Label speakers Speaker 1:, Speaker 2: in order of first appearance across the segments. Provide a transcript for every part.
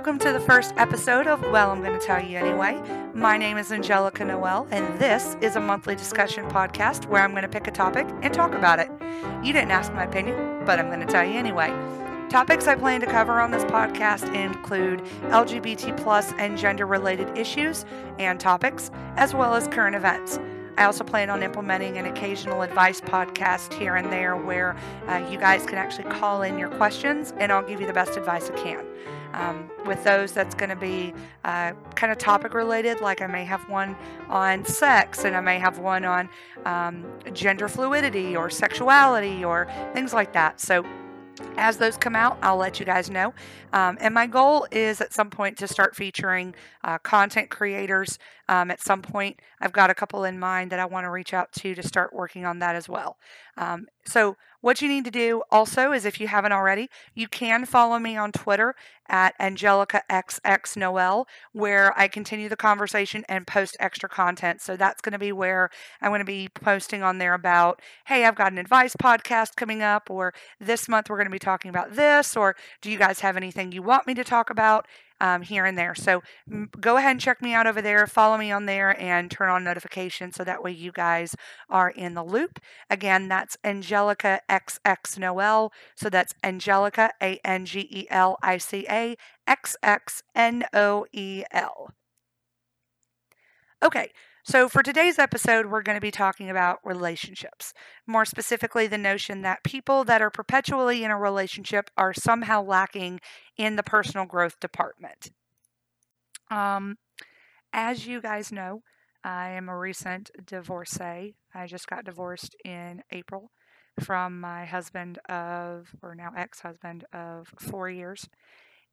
Speaker 1: Welcome to the first episode of Well, I'm going to tell you anyway. My name is Angelica Noel, and this is a monthly discussion podcast where I'm going to pick a topic and talk about it. You didn't ask my opinion, but I'm going to tell you anyway. Topics I plan to cover on this podcast include LGBT plus and gender related issues and topics, as well as current events. I also plan on implementing an occasional advice podcast here and there where uh, you guys can actually call in your questions and I'll give you the best advice I can. Um, with those, that's going to be uh, kind of topic related, like I may have one on sex and I may have one on um, gender fluidity or sexuality or things like that. So as those come out, I'll let you guys know. Um, and my goal is at some point to start featuring uh, content creators. Um, at some point, I've got a couple in mind that I want to reach out to to start working on that as well. Um, so, what you need to do also is if you haven't already, you can follow me on Twitter at AngelicaXXNoel, where I continue the conversation and post extra content. So that's going to be where I'm going to be posting on there about, hey, I've got an advice podcast coming up, or this month we're going to be talking about this, or do you guys have anything you want me to talk about? Um, here and there. So go ahead and check me out over there. Follow me on there and turn on notifications so that way you guys are in the loop. Again, that's Angelica XX Noel. So that's Angelica, A N G E L I C A X X N O E L. Okay, so, for today's episode, we're going to be talking about relationships. More specifically, the notion that people that are perpetually in a relationship are somehow lacking in the personal growth department. Um, as you guys know, I am a recent divorcee. I just got divorced in April from my husband of, or now ex husband of four years,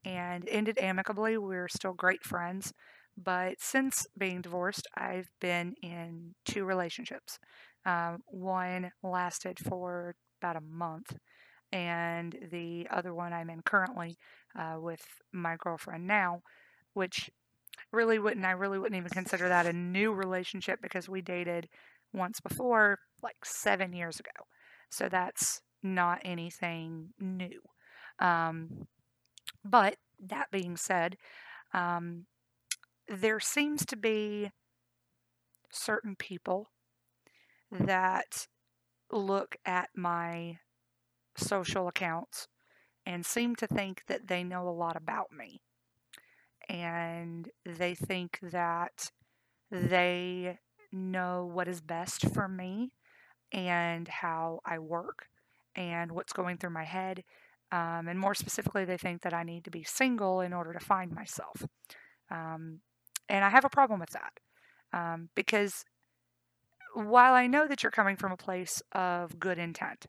Speaker 1: and ended amicably. We're still great friends. But since being divorced, I've been in two relationships. Uh, one lasted for about a month, and the other one I'm in currently uh, with my girlfriend now, which really wouldn't, I really wouldn't even consider that a new relationship because we dated once before, like seven years ago. So that's not anything new. Um, but that being said, um, there seems to be certain people that look at my social accounts and seem to think that they know a lot about me. And they think that they know what is best for me and how I work and what's going through my head. Um, and more specifically, they think that I need to be single in order to find myself. Um, and I have a problem with that um, because while I know that you're coming from a place of good intent,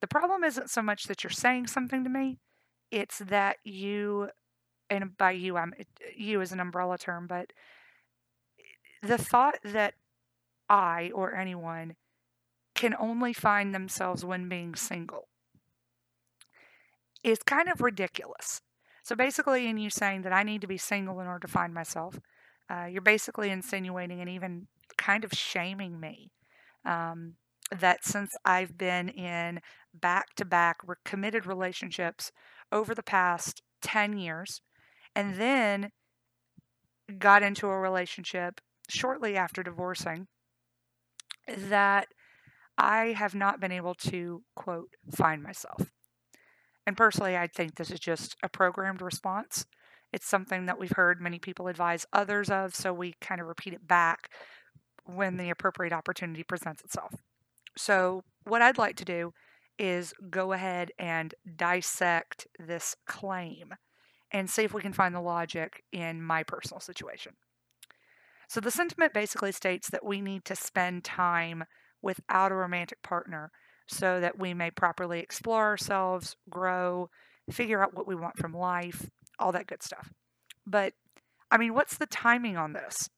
Speaker 1: the problem isn't so much that you're saying something to me, it's that you, and by you, I'm you as an umbrella term, but the thought that I or anyone can only find themselves when being single is kind of ridiculous. So basically, in you saying that I need to be single in order to find myself, uh, you're basically insinuating and even kind of shaming me. Um, that since I've been in back to back committed relationships over the past 10 years, and then got into a relationship shortly after divorcing, that I have not been able to, quote, find myself. And personally, I think this is just a programmed response. It's something that we've heard many people advise others of, so we kind of repeat it back when the appropriate opportunity presents itself. So, what I'd like to do is go ahead and dissect this claim and see if we can find the logic in my personal situation. So, the sentiment basically states that we need to spend time without a romantic partner so that we may properly explore ourselves, grow, figure out what we want from life, all that good stuff. But I mean, what's the timing on this?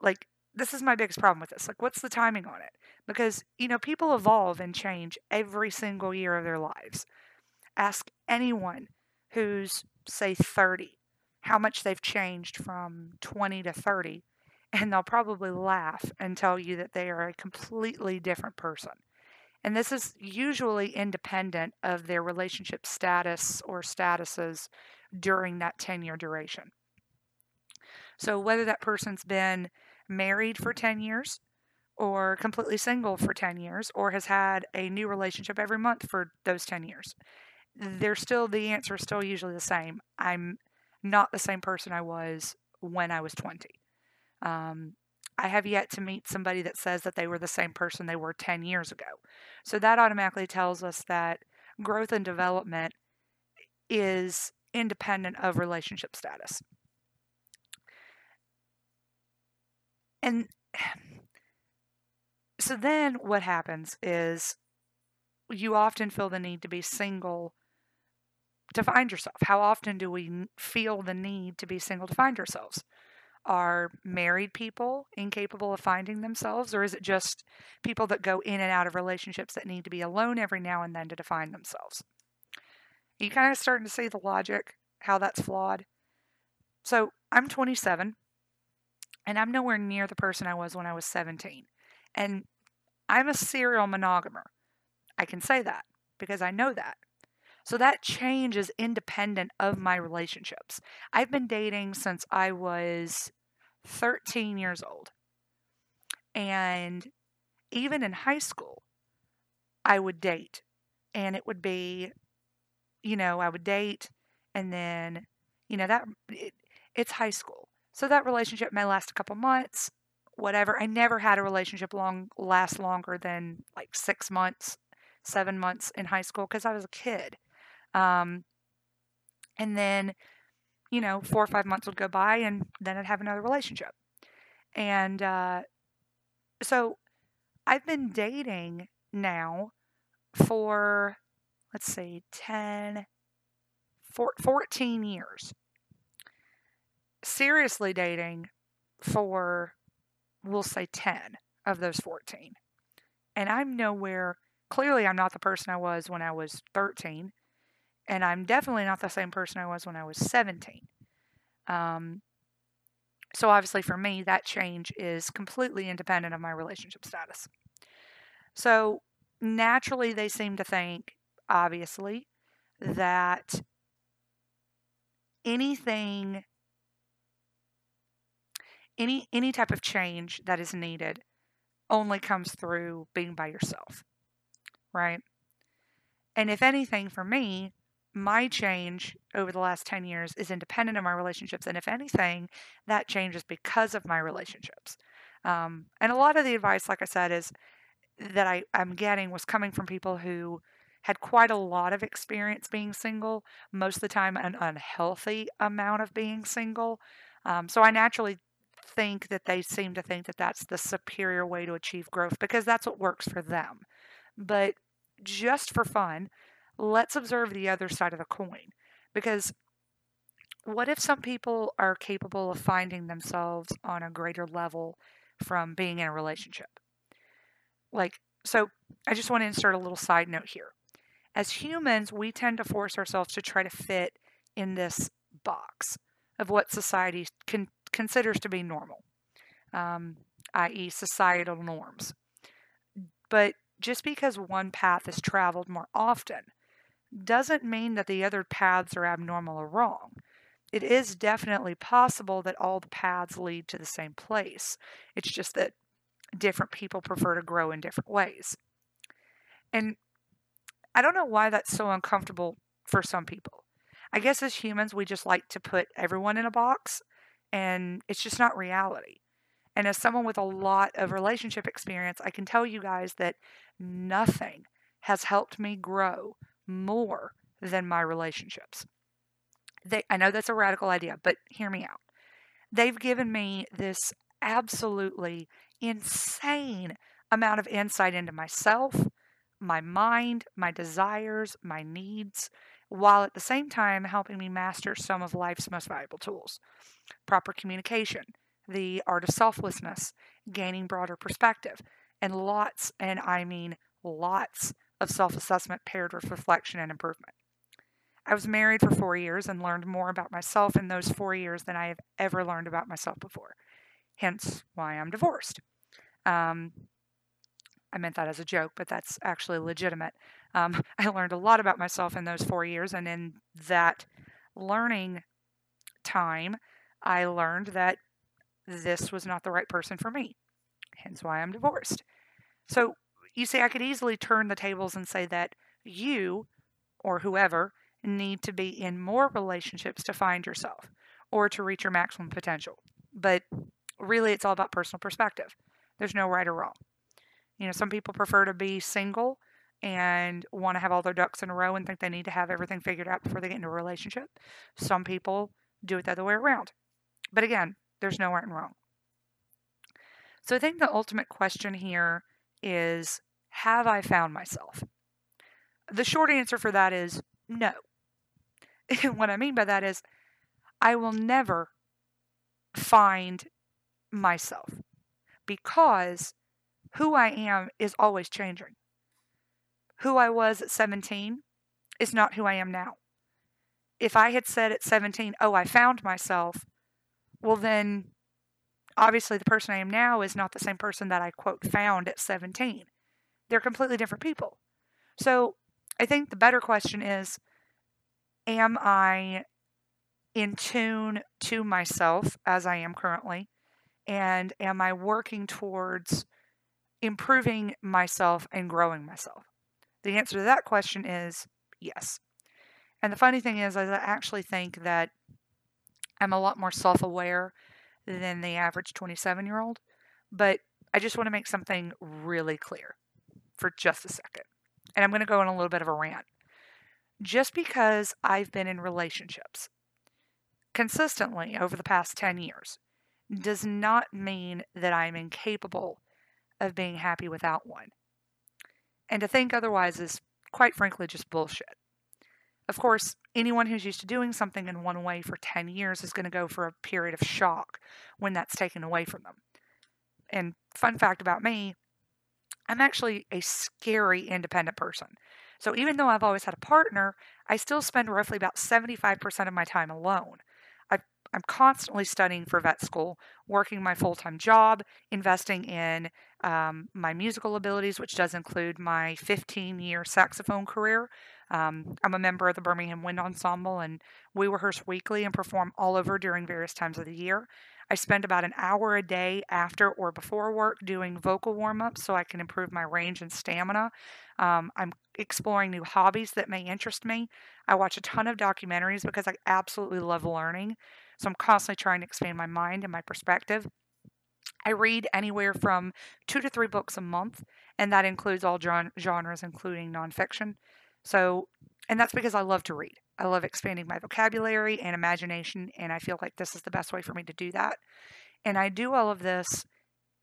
Speaker 1: Like, this is my biggest problem with this. Like, what's the timing on it? Because, you know, people evolve and change every single year of their lives. Ask anyone who's, say, 30 how much they've changed from 20 to 30, and they'll probably laugh and tell you that they are a completely different person. And this is usually independent of their relationship status or statuses during that 10 year duration. So, whether that person's been married for 10 years, or completely single for 10 years, or has had a new relationship every month for those 10 years, they're still, the answer is still usually the same. I'm not the same person I was when I was 20. Um, I have yet to meet somebody that says that they were the same person they were 10 years ago. So that automatically tells us that growth and development is independent of relationship status. And so then what happens is you often feel the need to be single to find yourself. How often do we feel the need to be single to find ourselves? Are married people incapable of finding themselves, or is it just people that go in and out of relationships that need to be alone every now and then to define themselves? You kind of starting to see the logic, how that's flawed. So I'm 27, and I'm nowhere near the person I was when I was 17. And I'm a serial monogamer. I can say that because I know that. So that change is independent of my relationships. I've been dating since I was 13 years old. And even in high school, I would date. And it would be, you know, I would date and then, you know, that it, it's high school. So that relationship may last a couple months, whatever. I never had a relationship long last longer than like 6 months, 7 months in high school because I was a kid. Um, and then, you know, four or five months would go by and then I'd have another relationship. And uh, so I've been dating now for, let's see, 10, 14 years. Seriously dating for, we'll say, 10 of those 14. And I'm nowhere, clearly, I'm not the person I was when I was 13 and I'm definitely not the same person I was when I was 17. Um, so obviously, for me, that change is completely independent of my relationship status. So naturally, they seem to think, obviously, that anything any any type of change that is needed only comes through being by yourself right and if anything for me my change over the last 10 years is independent of my relationships. And if anything, that changes because of my relationships. Um, and a lot of the advice, like I said, is that I, I'm getting was coming from people who had quite a lot of experience being single, most of the time, an unhealthy amount of being single. Um, so I naturally think that they seem to think that that's the superior way to achieve growth because that's what works for them. But just for fun, let's observe the other side of the coin. Because what if some people are capable of finding themselves on a greater level from being in a relationship? Like, so I just want to insert a little side note here. As humans, we tend to force ourselves to try to fit in this box of what society con- considers to be normal, um, i.e., societal norms. But just because one path is traveled more often doesn't mean that the other paths are abnormal or wrong. It is definitely possible that all the paths lead to the same place. It's just that different people prefer to grow in different ways. And I don't know why that's so uncomfortable for some people. I guess as humans, we just like to put everyone in a box, and it's just not reality. And as someone with a lot of relationship experience, I can tell you guys that nothing has helped me grow more than my relationships. They, I know that's a radical idea, but hear me out. They've given me this absolutely insane amount of insight into myself, my mind, my desires, my needs, while at the same time helping me master some of life's most valuable tools proper communication, the art of selflessness, gaining broader perspective, and lots, and I mean lots of self assessment paired with reflection and improvement. I was married for four years and learned more about myself in those four years than I have ever learned about myself before. Hence why I'm divorced. Um, I meant that as a joke, but that's actually legitimate. Um, I learned a lot about myself in those four years, and in that learning time, I learned that this was not the right person for me, hence why I'm divorced. So you see, I could easily turn the tables and say that you or whoever need to be in more relationships to find yourself or to reach your maximum potential. But really, it's all about personal perspective. There's no right or wrong. You know, some people prefer to be single and want to have all their ducks in a row and think they need to have everything figured out before they get into a relationship. Some people do it the other way around. But again, there's no right and wrong. So I think the ultimate question here is Have I found myself? The short answer for that is no. what I mean by that is I will never find myself because who I am is always changing. Who I was at 17 is not who I am now. If I had said at 17, oh, I found myself, well, then obviously the person I am now is not the same person that I, quote, found at 17. They're completely different people. So I think the better question is Am I in tune to myself as I am currently? And am I working towards improving myself and growing myself? The answer to that question is yes. And the funny thing is, is I actually think that I'm a lot more self aware than the average 27 year old. But I just want to make something really clear for just a second. And I'm going to go on a little bit of a rant. Just because I've been in relationships consistently over the past 10 years does not mean that I'm incapable of being happy without one. And to think otherwise is, quite frankly, just bullshit. Of course, anyone who's used to doing something in one way for 10 years is going to go for a period of shock when that's taken away from them. And fun fact about me, I'm actually a scary independent person. So even though I've always had a partner, I still spend roughly about 75% of my time alone. I'm constantly studying for vet school, working my full time job, investing in um, my musical abilities, which does include my 15 year saxophone career. Um, I'm a member of the Birmingham Wind Ensemble, and we rehearse weekly and perform all over during various times of the year. I spend about an hour a day after or before work doing vocal warm ups so I can improve my range and stamina. Um, I'm exploring new hobbies that may interest me. I watch a ton of documentaries because I absolutely love learning. So I'm constantly trying to expand my mind and my perspective. I read anywhere from two to three books a month, and that includes all genres, including nonfiction. So, and that's because I love to read. I love expanding my vocabulary and imagination, and I feel like this is the best way for me to do that. And I do all of this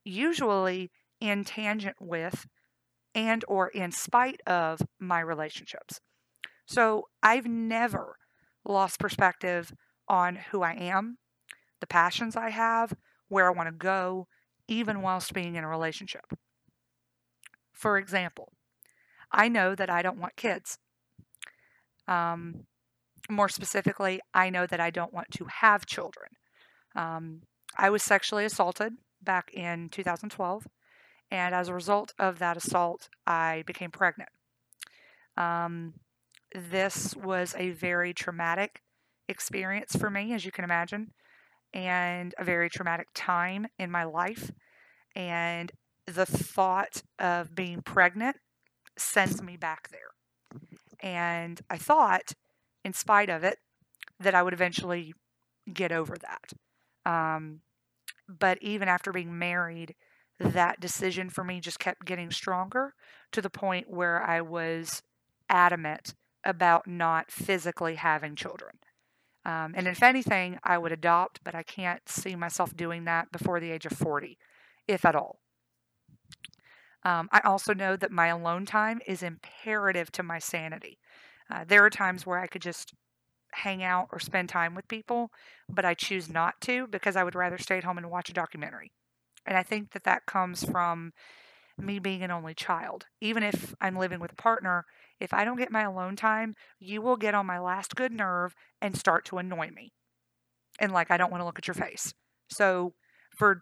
Speaker 1: usually in tangent with and or in spite of my relationships. So I've never lost perspective on who I am, the passions I have, where I want to go, even whilst being in a relationship. For example, I know that I don't want kids. Um, more specifically, I know that I don't want to have children. Um, I was sexually assaulted back in 2012, and as a result of that assault, I became pregnant. Um, this was a very traumatic experience for me, as you can imagine, and a very traumatic time in my life. And the thought of being pregnant sends me back there. And I thought, in spite of it, that I would eventually get over that. Um, but even after being married, that decision for me just kept getting stronger to the point where I was adamant about not physically having children. Um, and if anything, I would adopt, but I can't see myself doing that before the age of 40, if at all. Um, I also know that my alone time is imperative to my sanity. Uh, there are times where I could just hang out or spend time with people, but I choose not to because I would rather stay at home and watch a documentary. And I think that that comes from me being an only child. Even if I'm living with a partner, if I don't get my alone time, you will get on my last good nerve and start to annoy me. And like, I don't want to look at your face. So, for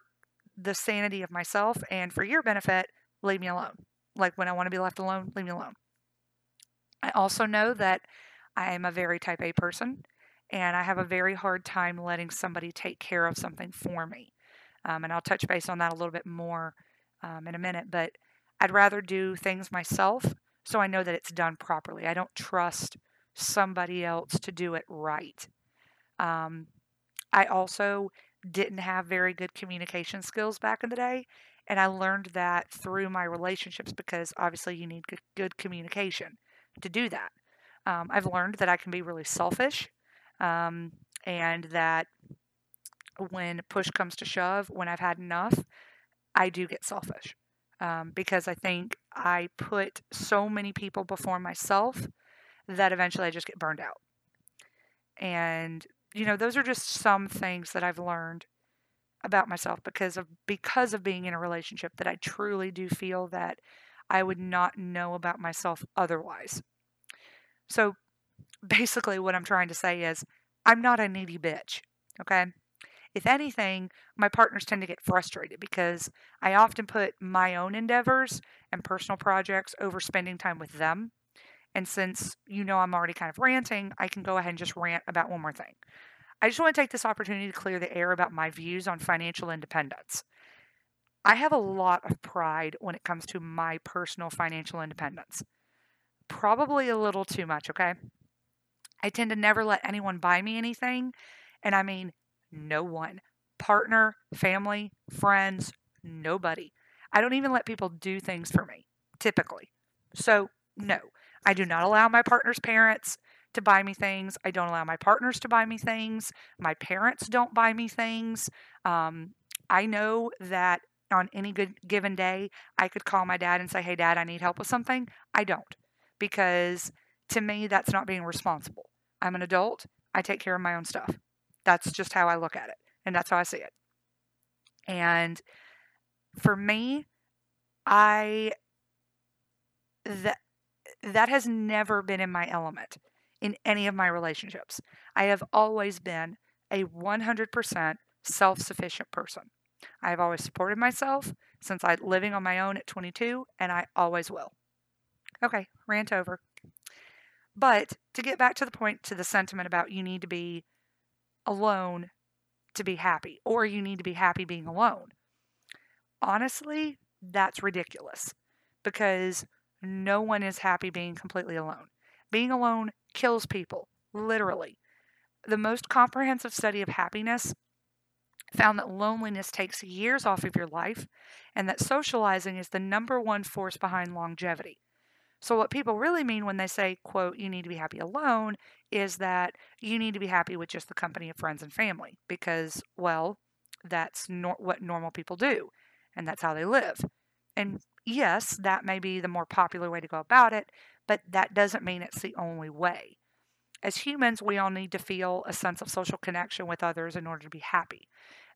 Speaker 1: the sanity of myself and for your benefit, leave me alone. Like, when I want to be left alone, leave me alone. I also know that I am a very type A person and I have a very hard time letting somebody take care of something for me. Um, and I'll touch base on that a little bit more um, in a minute, but I'd rather do things myself so I know that it's done properly. I don't trust somebody else to do it right. Um, I also didn't have very good communication skills back in the day, and I learned that through my relationships because obviously you need good, communication to do that. Um, I've learned that I can be really selfish um, and that when push comes to shove, when I've had enough, I do get selfish um, because I think I put so many people before myself that eventually I just get burned out. And you know, those are just some things that I've learned about myself because of because of being in a relationship that I truly do feel that I would not know about myself otherwise. So basically what I'm trying to say is I'm not a needy bitch, okay? If anything, my partners tend to get frustrated because I often put my own endeavors and personal projects over spending time with them. And since you know I'm already kind of ranting, I can go ahead and just rant about one more thing. I just want to take this opportunity to clear the air about my views on financial independence. I have a lot of pride when it comes to my personal financial independence. Probably a little too much, okay? I tend to never let anyone buy me anything, and I mean no one. Partner, family, friends, nobody. I don't even let people do things for me, typically. So, no, I do not allow my partner's parents to buy me things. I don't allow my partners to buy me things. My parents don't buy me things. Um, I know that on any good given day, I could call my dad and say, Hey, dad, I need help with something. I don't because to me, that's not being responsible. I'm an adult. I take care of my own stuff. That's just how I look at it. And that's how I see it. And for me, I that that has never been in my element in any of my relationships. I have always been a 100% self-sufficient person. I have always supported myself since I living on my own at 22 and I always will. Okay, rant over. But to get back to the point to the sentiment about you need to be alone to be happy, or you need to be happy being alone. Honestly, that's ridiculous because no one is happy being completely alone. Being alone kills people, literally. The most comprehensive study of happiness found that loneliness takes years off of your life and that socializing is the number one force behind longevity. So what people really mean when they say, quote, you need to be happy alone is that you need to be happy with just the company of friends and family because, well, that's nor- what normal people do and that's how they live. And yes, that may be the more popular way to go about it, but that doesn't mean it's the only way. As humans, we all need to feel a sense of social connection with others in order to be happy.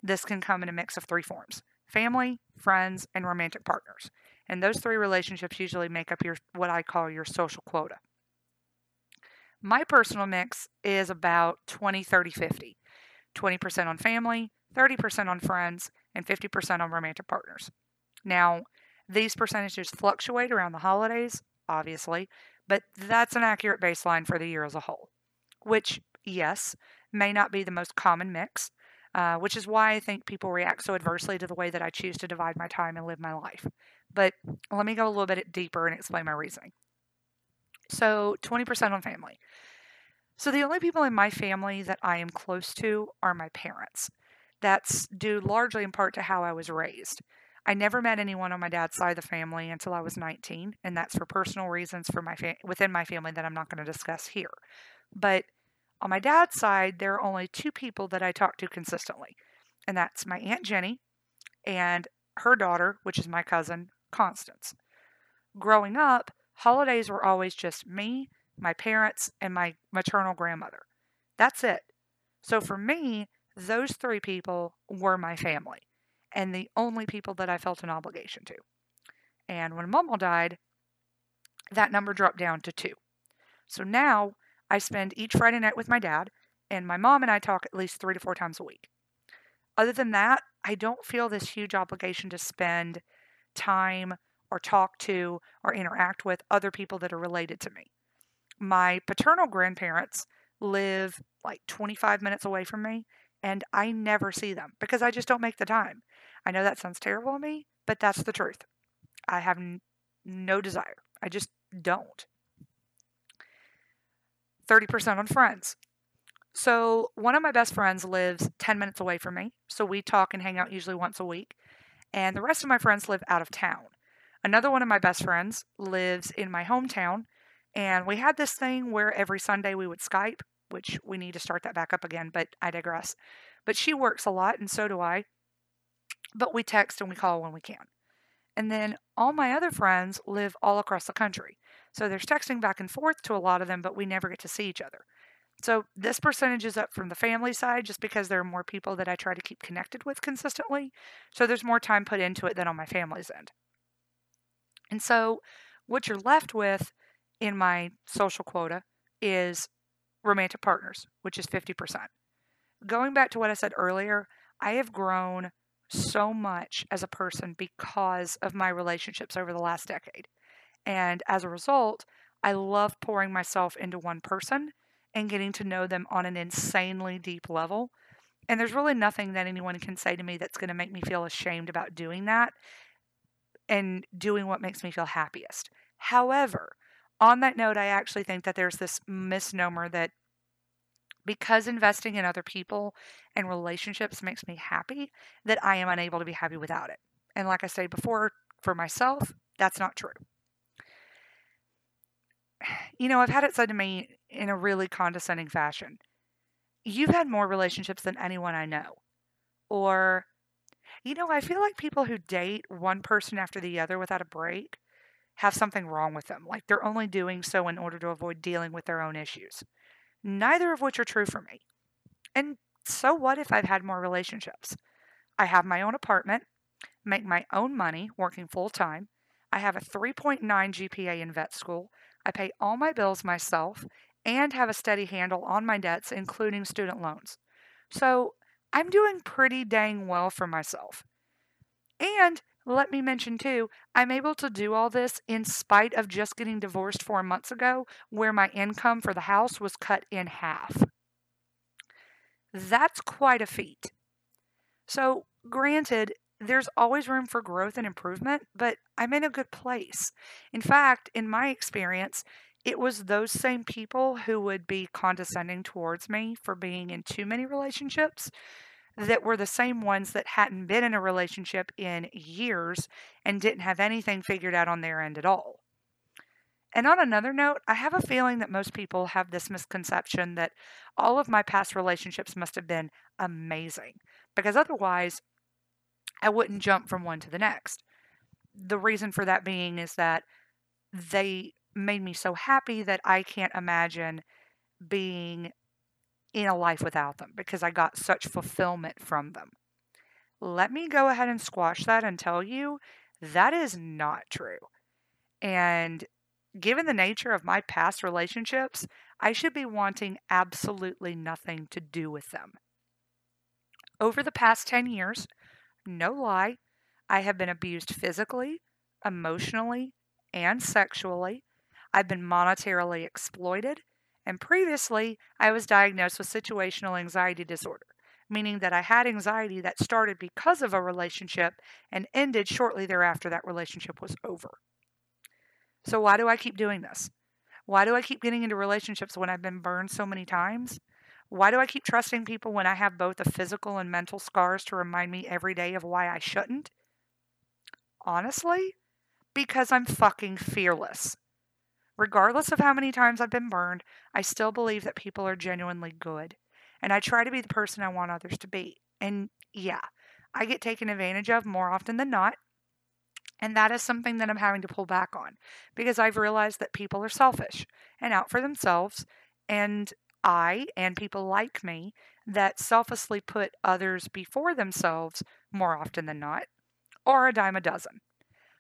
Speaker 1: This can come in a mix of three forms family, friends, and romantic partners. And those three relationships usually make up your what I call your social quota. My personal mix is about 20, 30, 50. 20% on family, 30% on friends, and 50% on romantic partners. Now, these percentages fluctuate around the holidays, obviously, but that's an accurate baseline for the year as a whole, which, yes, may not be the most common mix, uh, which is why I think people react so adversely to the way that I choose to divide my time and live my life. But let me go a little bit deeper and explain my reasoning. So, 20% on family. So, the only people in my family that I am close to are my parents. That's due largely in part to how I was raised. I never met anyone on my dad's side of the family until I was 19, and that's for personal reasons for my fa- within my family that I'm not going to discuss here. But on my dad's side, there are only two people that I talk to consistently, and that's my Aunt Jenny and her daughter, which is my cousin, Constance. Growing up, holidays were always just me, my parents, and my maternal grandmother. That's it. So for me, those three people were my family and the only people that I felt an obligation to. And when Mama died, that number dropped down to two. So now I spend each Friday night with my dad, and my mom and I talk at least three to four times a week. Other than that, I don't feel this huge obligation to spend time or talk to or interact with other people that are related to me. My paternal grandparents, live like 25 minutes away from me, and I never see them because I just don't make the time. I know that sounds terrible to me, but that's the truth. I have n- no desire. I just don't. 30% on friends. So, one of my best friends lives 10 minutes away from me. So, we talk and hang out usually once a week. And the rest of my friends live out of town. Another one of my best friends lives in my hometown. And we had this thing where every Sunday we would Skype, which we need to start that back up again, but I digress. But she works a lot, and so do I. But we text and we call when we can. And then all my other friends live all across the country. So there's texting back and forth to a lot of them, but we never get to see each other. So this percentage is up from the family side just because there are more people that I try to keep connected with consistently. So there's more time put into it than on my family's end. And so what you're left with in my social quota is romantic partners, which is 50%. Going back to what I said earlier, I have grown so much as a person because of my relationships over the last decade. And as a result, I love pouring myself into one person and getting to know them on an insanely deep level. And there's really nothing that anyone can say to me that's going to make me feel ashamed about doing that and doing what makes me feel happiest. However, on that note, I actually think that there's this misnomer that because investing in other people and relationships makes me happy, that I am unable to be happy without it. And like I said before, for myself, that's not true. You know, I've had it said to me in a really condescending fashion. You've had more relationships than anyone I know. Or, you know, I feel like people who date one person after the other without a break have something wrong with them. Like they're only doing so in order to avoid dealing with their own issues. Neither of which are true for me. And so what if I've had more relationships? I have my own apartment, make my own money working full time. I have a 3.9 GPA in vet school. I pay all my bills myself, and have a steady handle on my debts, including student loans. So I'm doing pretty dang well for myself. And let me mention too, I'm able to do all this in spite of just getting divorced four months ago, where my income for the house was cut in half. That's quite a feat. So, granted, there's always room for growth and improvement, but I'm in a good place. In fact, in my experience, it was those same people who would be condescending towards me for being in too many relationships that were the same ones that hadn't been in a relationship in years and didn't have anything figured out on their end at all. And on another note, I have a feeling that most people have this misconception that all of my past relationships must have been amazing, because otherwise, I wouldn't jump from one to the next. The reason for that being is that they made me so happy that I can't imagine being in a life without them because I got such fulfillment from them. Let me go ahead and squash that and tell you that is not true. And given the nature of my past relationships, I should be wanting absolutely nothing to do with them. Over the past 10 years, no lie, I have been abused physically, emotionally, and sexually I've been monetarily exploited, and previously I was diagnosed with situational anxiety disorder, meaning that I had anxiety that started because of a relationship and ended shortly thereafter that relationship was over. So, why do I keep doing this? Why do I keep getting into relationships when I've been burned so many times? Why do I keep trusting people when I have both the physical and mental scars to remind me every day of why I shouldn't? Honestly, because I'm fucking fearless. Regardless of how many times I've been burned, I still believe that people are genuinely good. And I try to be the person I want others to be. And yeah, I get taken advantage of more often than not. And that is something that I'm having to pull back on because I've realized that people are selfish and out for themselves. And I and people like me that selflessly put others before themselves more often than not, or a dime a dozen.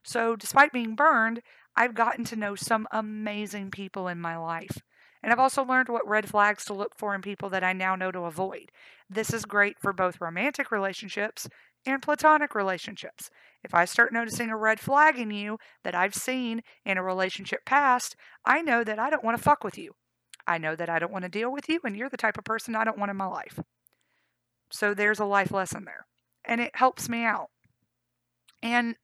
Speaker 1: So, despite being burned, I've gotten to know some amazing people in my life. And I've also learned what red flags to look for in people that I now know to avoid. This is great for both romantic relationships and platonic relationships. If I start noticing a red flag in you that I've seen in a relationship past, I know that I don't want to fuck with you. I know that I don't want to deal with you, and you're the type of person I don't want in my life. So there's a life lesson there, and it helps me out. And,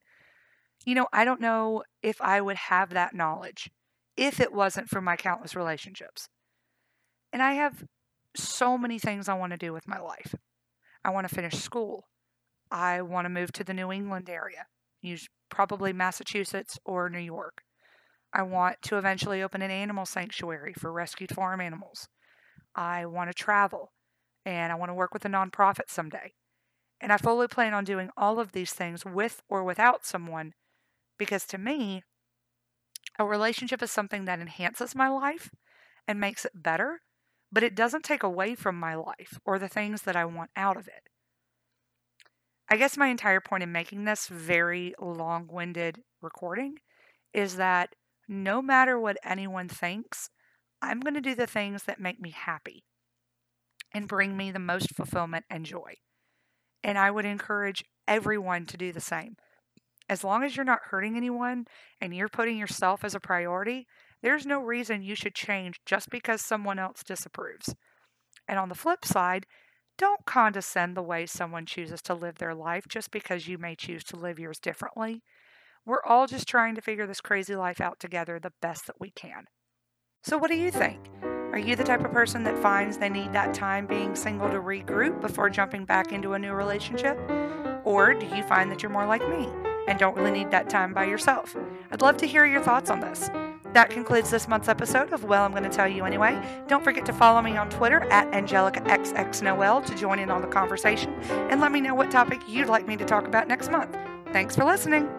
Speaker 1: you know, I don't know if I would have that knowledge if it wasn't for my countless relationships. And I have so many things I want to do with my life. I want to finish school. I want to move to the New England area, probably Massachusetts or New York. I want to eventually open an animal sanctuary for rescued farm animals. I want to travel and I want to work with a nonprofit someday. And I fully plan on doing all of these things with or without someone because to me, a relationship is something that enhances my life and makes it better, but it doesn't take away from my life or the things that I want out of it. I guess my entire point in making this very long winded recording is that no matter what anyone thinks, I'm going to do the things that make me happy and bring me the most fulfillment and joy. And I would encourage everyone to do the same. As long as you're not hurting anyone and you're putting yourself as a priority, there's no reason you should change just because someone else disapproves. And on the flip side, don't condescend the way someone chooses to live their life just because you may choose to live yours differently. We're all just trying to figure this crazy life out together the best that we can. So, what do you think? Are you the type of person that finds they need that time being single to regroup before jumping back into a new relationship? Or do you find that you're more like me and don't really need that time by yourself? I'd love to hear your thoughts on this. That concludes this month's episode of Well, I'm going to tell you anyway. Don't forget to follow me on Twitter at AngelicaXXNoel to join in on the conversation and let me know what topic you'd like me to talk about next month. Thanks for listening.